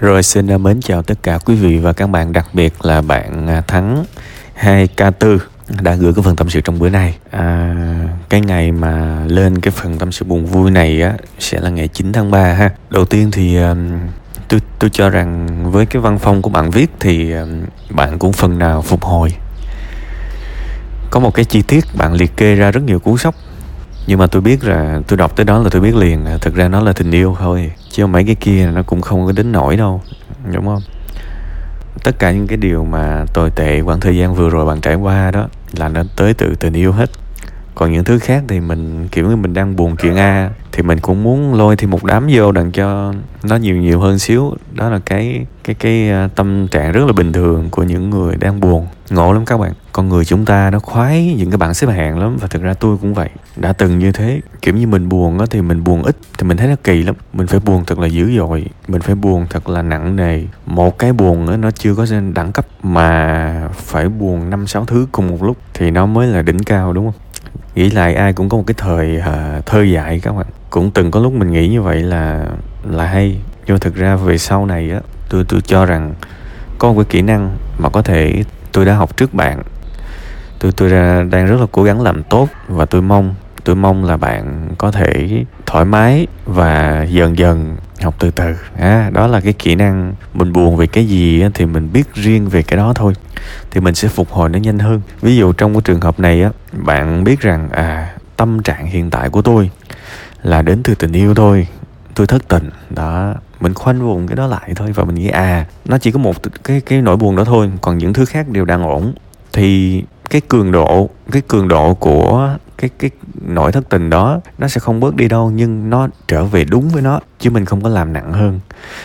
Rồi xin à, mến chào tất cả quý vị và các bạn, đặc biệt là bạn à, Thắng 2K4 đã gửi cái phần tâm sự trong bữa nay. À, cái ngày mà lên cái phần tâm sự buồn vui này á sẽ là ngày 9 tháng 3 ha. Đầu tiên thì à, tôi tôi cho rằng với cái văn phong của bạn viết thì bạn cũng phần nào phục hồi. Có một cái chi tiết bạn liệt kê ra rất nhiều cú sốc nhưng mà tôi biết là tôi đọc tới đó là tôi biết liền thực ra nó là tình yêu thôi. Chứ mấy cái kia nó cũng không có đến nổi đâu, đúng không? Tất cả những cái điều mà tồi tệ quãng thời gian vừa rồi bạn trải qua đó là nó tới từ tình yêu hết còn những thứ khác thì mình, kiểu như mình đang buồn chuyện a, thì mình cũng muốn lôi thêm một đám vô đằng cho nó nhiều nhiều hơn xíu. Đó là cái cái cái à, tâm trạng rất là bình thường của những người đang buồn. Ngộ lắm các bạn. Con người chúng ta nó khoái những cái bảng xếp hạng lắm và thực ra tôi cũng vậy. Đã từng như thế, kiểu như mình buồn á thì mình buồn ít, thì mình thấy nó kỳ lắm. Mình phải buồn thật là dữ dội, mình phải buồn thật là nặng nề. Một cái buồn á, nó chưa có đẳng cấp mà phải buồn năm sáu thứ cùng một lúc thì nó mới là đỉnh cao, đúng không? Nghĩ lại ai cũng có một cái thời uh, thơ dại các bạn. Cũng từng có lúc mình nghĩ như vậy là là hay. Nhưng mà thực ra về sau này á tôi tôi cho rằng có một cái kỹ năng mà có thể tôi đã học trước bạn. Tôi tôi ra đang rất là cố gắng làm tốt và tôi mong tôi mong là bạn có thể thoải mái và dần dần học từ từ. À, đó là cái kỹ năng mình buồn về cái gì thì mình biết riêng về cái đó thôi. Thì mình sẽ phục hồi nó nhanh hơn. Ví dụ trong cái trường hợp này á bạn biết rằng à tâm trạng hiện tại của tôi là đến từ tình yêu thôi. Tôi thất tình. Đó mình khoanh vùng cái đó lại thôi và mình nghĩ à nó chỉ có một cái cái nỗi buồn đó thôi. Còn những thứ khác đều đang ổn. Thì cái cường độ, cái cường độ của cái cái nỗi thất tình đó, nó sẽ không bớt đi đâu, nhưng nó trở về đúng với nó, chứ mình không có làm nặng hơn.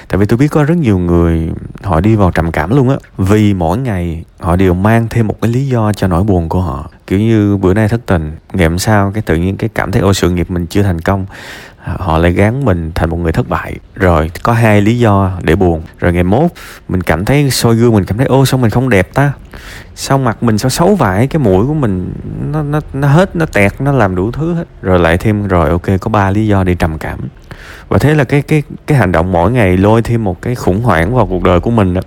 Tại vì tôi biết có rất nhiều người, họ đi vào trầm cảm luôn á, vì mỗi ngày họ đều mang thêm một cái lý do cho nỗi buồn của họ. Kiểu như bữa nay thất tình, ngày hôm sau cái tự nhiên cái cảm thấy ô sự nghiệp mình chưa thành công họ lại gán mình thành một người thất bại. Rồi, có hai lý do để buồn. Rồi ngày mốt, mình cảm thấy soi gương, mình cảm thấy, ô, sao mình không đẹp ta? Sao mặt mình, sao xấu vải cái mũi của mình, nó nó nó hết, nó tẹt, nó làm đủ thứ hết. Rồi lại thêm, rồi, ok, có ba lý do để trầm cảm. Và thế là cái cái cái hành động mỗi ngày lôi thêm một cái khủng hoảng vào cuộc đời của mình đó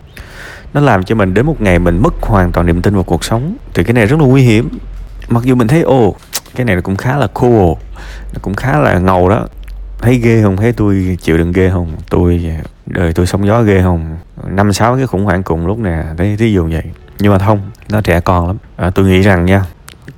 nó làm cho mình đến một ngày mình mất hoàn toàn niềm tin vào cuộc sống. Thì cái này rất là nguy hiểm. Mặc dù mình thấy, ồ, cái này cũng khá là cool, nó cũng khá là ngầu đó thấy ghê không? Thấy tôi chịu đựng ghê không? Tôi đời tôi sóng gió ghê không? Năm sáu cái khủng hoảng cùng lúc nè thấy thí dụ vậy. Nhưng mà không nó trẻ con lắm. À, tôi nghĩ rằng nha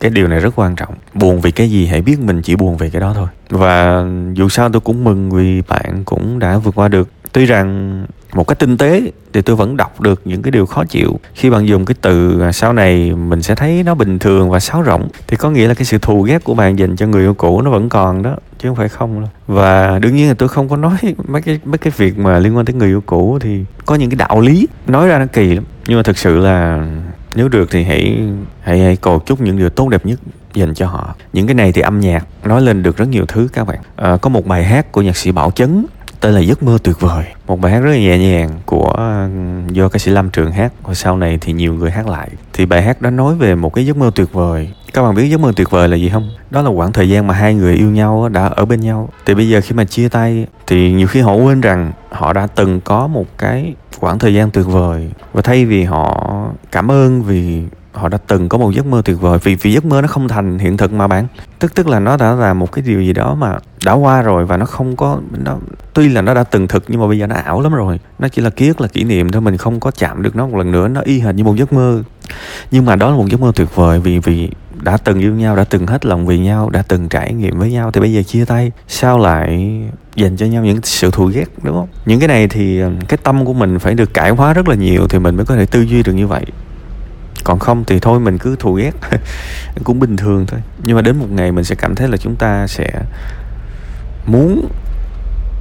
cái điều này rất quan trọng. Buồn vì cái gì hãy biết mình chỉ buồn vì cái đó thôi. Và dù sao tôi cũng mừng vì bạn cũng đã vượt qua được. Tuy rằng một cách tinh tế thì tôi vẫn đọc được những cái điều khó chịu. Khi bạn dùng cái từ à, sau này mình sẽ thấy nó bình thường và sáo rộng. Thì có nghĩa là cái sự thù ghét của bạn dành cho người yêu cũ nó vẫn còn đó chứ không phải không đâu. Và đương nhiên là tôi không có nói mấy cái mấy cái việc mà liên quan tới người yêu cũ thì có những cái đạo lý nói ra nó kỳ lắm. Nhưng mà thực sự là nếu được thì hãy hãy hãy cầu chúc những điều tốt đẹp nhất dành cho họ. Những cái này thì âm nhạc nói lên được rất nhiều thứ các bạn. À, có một bài hát của nhạc sĩ bảo chấn tên là giấc mơ tuyệt vời. Một bài hát rất là nhẹ nhàng của ờ, do ca sĩ lâm trường hát. Và sau này thì nhiều người hát lại. Thì bài hát đó nói về một cái giấc mơ tuyệt vời. Các bạn biết giấc mơ tuyệt vời là gì không? Đó là khoảng thời gian mà hai người yêu nhau đã ở bên nhau. Thì bây giờ khi mà chia tay, thì nhiều khi họ quên rằng họ đã từng có một cái khoảng thời gian tuyệt vời. Và thay vì họ cảm ơn vì họ đã từng có một giấc mơ tuyệt vời, vì vì giấc mơ nó không thành hiện thực mà bạn. Tức tức là nó đã là một cái điều gì đó mà đã qua rồi và nó không có, nó, tuy là nó đã từng thực nhưng mà bây giờ nó ảo lắm rồi. Nó chỉ là ký ức là kỷ niệm thôi, mình không có chạm được nó một lần nữa, nó y hệt như một giấc mơ. Nhưng mà đó là một giấc mơ tuyệt vời vì vì đã từng yêu nhau, đã từng hết lòng vì nhau, đã từng trải nghiệm với nhau. Thì bây giờ chia tay, sao lại dành cho nhau những sự thù ghét, đúng không? Những cái này thì ờ, cái tâm của mình phải được cải hóa rất là nhiều thì mình mới có thể tư duy được như vậy. Còn không thì thôi, mình cứ thù ghét. Cũng bình thường thôi. Nhưng mà đến một ngày mình sẽ cảm thấy là chúng ta sẽ muốn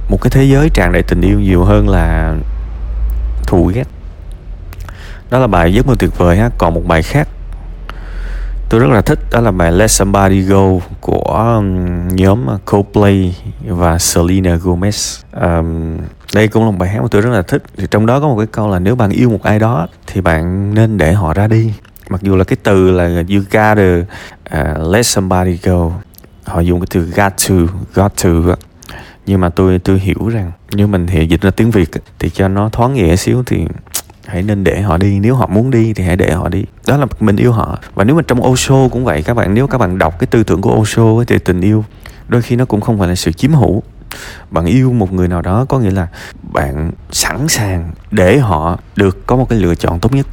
một cái thế giới tràn đầy tình yêu nhiều hơn là thù ghét. Đó là bài giấc mơ tuyệt vời ha. Còn một bài khác tôi rất là thích đó là bài Let Somebody Go của um, nhóm Coldplay và Selena Gomez. Um, đây cũng là một bài hát mà tôi rất là thích. Thì trong đó có một cái câu là nếu bạn yêu một ai đó thì bạn nên để họ ra đi. Mặc dù là cái từ là you gotta uh, let somebody go họ dùng cái từ got to got to nhưng mà tôi tôi hiểu rằng như mình thì dịch ra tiếng việt thì cho nó thoáng nghĩa xíu thì hãy nên để họ đi. Nếu họ muốn đi thì hãy để họ đi. Đó là mình yêu họ. Và nếu mà trong Osho cũng vậy, các bạn, nếu các bạn đọc cái tư tưởng của Osho thì tình yêu đôi khi nó cũng không phải là sự chiếm hữu. Bạn yêu một người nào đó có nghĩa là bạn sẵn sàng để họ được có một cái lựa chọn tốt nhất.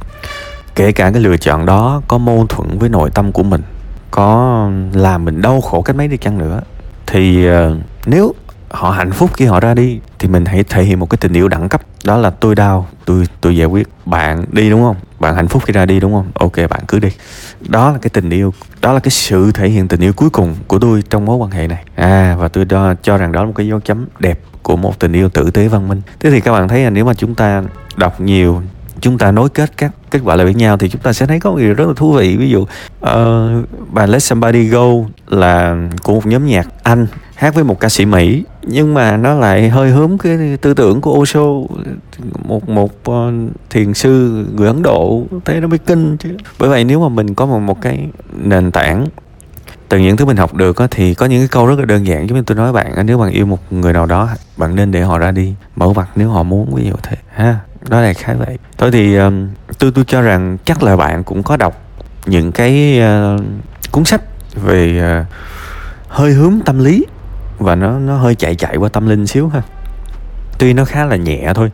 Kể cả cái lựa chọn đó có mâu thuẫn với nội tâm của mình có làm mình đau khổ cách mấy đi chăng nữa thì uh, nếu họ hạnh phúc khi họ ra đi thì mình hãy thể hiện một cái tình yêu đẳng cấp. Đó là tôi đau tôi tôi giải quyết. Bạn đi đúng không? Bạn hạnh phúc khi ra đi đúng không? Ok bạn cứ đi. Đó là cái tình yêu đó là cái sự thể hiện tình yêu cuối cùng của tôi trong mối quan hệ này. À và tôi đo, cho rằng đó là một cái dấu chấm đẹp của một tình yêu tử tế văn minh. Thế thì các bạn thấy là nếu mà chúng ta đọc nhiều chúng ta nối kết các kết quả lại với nhau thì chúng ta sẽ thấy có một điều rất là thú vị. Ví dụ ờ, uh, bài Let Somebody Go là của một nhóm nhạc Anh hát với một ca sĩ Mỹ nhưng mà nó lại hơi hướng cái tư tưởng của Osho. Một một uh, thiền sư người Ấn Độ thế nó mới kinh chứ. Bởi vậy nếu mà mình có một một cái nền tảng từ những thứ mình học được thì có những cái câu rất là đơn giản. Giống như tôi nói bạn nếu bạn yêu một người nào đó bạn nên để họ ra đi mở mặt nếu họ muốn ví dụ thế ha đó là khá vậy. Thôi thì um, tôi tôi cho rằng chắc là bạn cũng có đọc những cái uh, cuốn sách về uh, hơi hướng tâm lý và nó nó hơi chạy chạy qua tâm linh xíu ha. Tuy nó khá là nhẹ thôi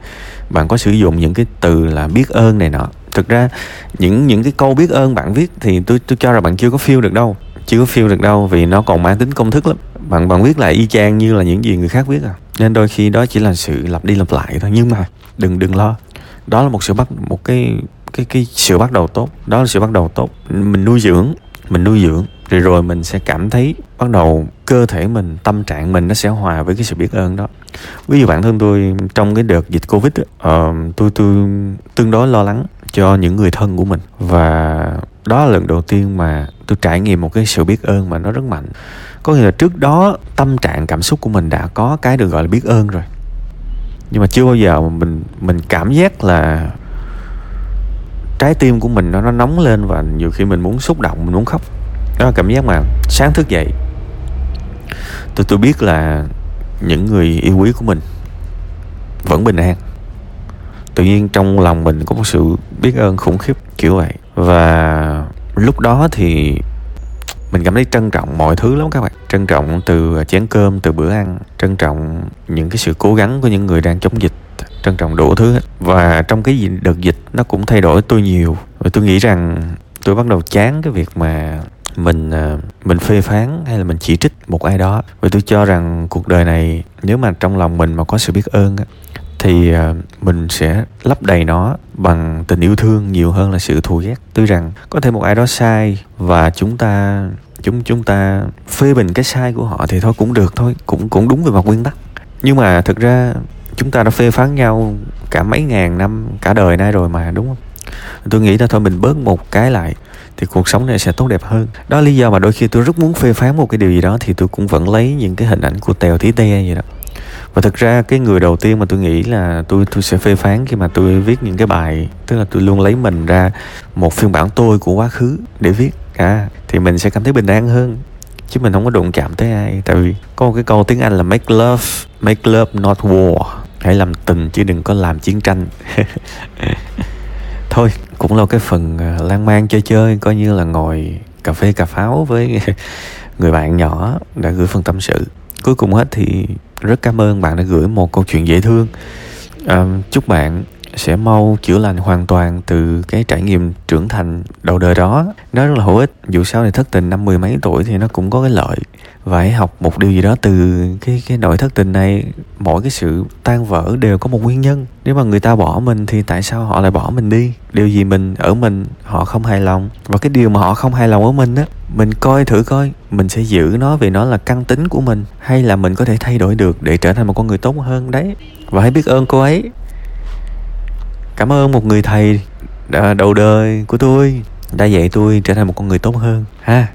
bạn có sử dụng những cái từ là biết ơn này nọ. Thực ra những những cái câu biết ơn bạn viết thì tôi tôi cho là bạn chưa có feel được đâu chưa có feel được đâu vì nó còn mang tính công thức lắm. Bạn bạn viết lại y chang như là những gì người khác viết à. Nên đôi khi đó chỉ là sự lặp đi lặp lại thôi. Nhưng mà đừng đừng lo. Đó là một sự bắt một cái cái cái sự bắt đầu tốt. Đó là sự bắt đầu tốt. Mình nuôi dưỡng mình nuôi dưỡng rồi rồi mình sẽ cảm thấy bắt đầu cơ thể mình tâm trạng mình nó sẽ hòa với cái sự biết ơn đó. Ví dụ bản thân tôi trong cái đợt dịch covid uh, tôi tôi tương đối lo lắng cho những người thân của mình. Và đó là lần đầu tiên mà tôi trải nghiệm một cái sự biết ơn mà nó rất mạnh. Có nghĩa là trước đó tâm trạng cảm xúc của mình đã có cái được gọi là biết ơn rồi nhưng mà chưa bao giờ mà mình mình cảm giác là trái tim của mình nó nó nóng lên và nhiều khi mình muốn xúc động, mình muốn khóc. Đó là cảm giác mà sáng thức dậy, tôi tôi biết là những người yêu quý của mình vẫn bình an. Tự nhiên trong lòng mình có một sự biết ơn khủng khiếp kiểu vậy. Và lúc đó thì mình cảm thấy trân trọng mọi thứ lắm các bạn. Trân trọng từ chén cơm, từ bữa ăn. Trân trọng những cái sự cố gắng của những người đang chống dịch. Trân trọng đủ thứ hết. Và trong cái đợt dịch nó cũng thay đổi tôi nhiều. Và tôi nghĩ rằng tôi bắt đầu chán cái việc mà mình à, mình phê phán hay là mình chỉ trích một ai đó. Và tôi cho rằng cuộc đời này, nếu mà trong lòng mình mà có sự biết ơn thì à, mình sẽ lấp đầy nó bằng tình yêu thương nhiều hơn là sự thù ghét. Tuy rằng có thể một ai đó sai và chúng ta, chúng chúng ta phê bình cái sai của họ thì thôi cũng được thôi, cũng cũng đúng về mặt nguyên tắc. Nhưng mà thực ra chúng ta đã phê phán nhau cả mấy ngàn năm, cả đời nay rồi mà, đúng không? Tôi nghĩ là thôi mình bớt một cái lại thì cuộc sống này sẽ tốt đẹp hơn. Đó là lý do mà đôi khi tôi rất muốn phê phán một cái điều gì đó thì tôi cũng vẫn lấy những cái hình ảnh của tèo tí te vậy đó và thực ra cái người đầu tiên mà tôi nghĩ là tôi tôi sẽ phê phán khi mà tôi viết những cái bài, tức là tôi luôn lấy mình ra một phiên bản tôi của quá khứ để viết. À thì mình sẽ cảm thấy bình an hơn, chứ mình không có đụng chạm tới ai. Tại vì có một cái câu tiếng anh là make love make love, not war. Hãy làm tình chứ đừng có làm chiến tranh. Thôi, cũng là cái phần à, lan man chơi chơi, coi như là ngồi cà phê cà pháo với người bạn nhỏ đã gửi phần tâm sự. Cuối cùng hết thì rất cảm ơn bạn đã gửi một câu chuyện dễ thương. À, chúc bạn sẽ mau chữa lành hoàn toàn từ cái trải nghiệm trưởng thành đầu đời đó. Nó rất là hữu ích dù sao thì thất tình năm mười mấy tuổi thì nó cũng có cái lợi. Và hãy học một điều gì đó từ cái cái nỗi thất tình này. Mỗi cái sự tan vỡ đều có một nguyên nhân. Nếu mà người ta bỏ mình thì tại sao họ lại bỏ mình đi? Điều gì mình ở mình họ không hài lòng. Và cái điều mà họ không hài lòng ở mình á mình coi thử coi mình sẽ giữ nó vì nó là căn tính của mình, hay là mình có thể thay đổi được để trở thành một con người tốt hơn đấy. Và hãy biết ơn cô ấy. Cảm ơn một người thầy đầu đời của tôi, đã dạy tôi trở thành một con người tốt hơn. Ha.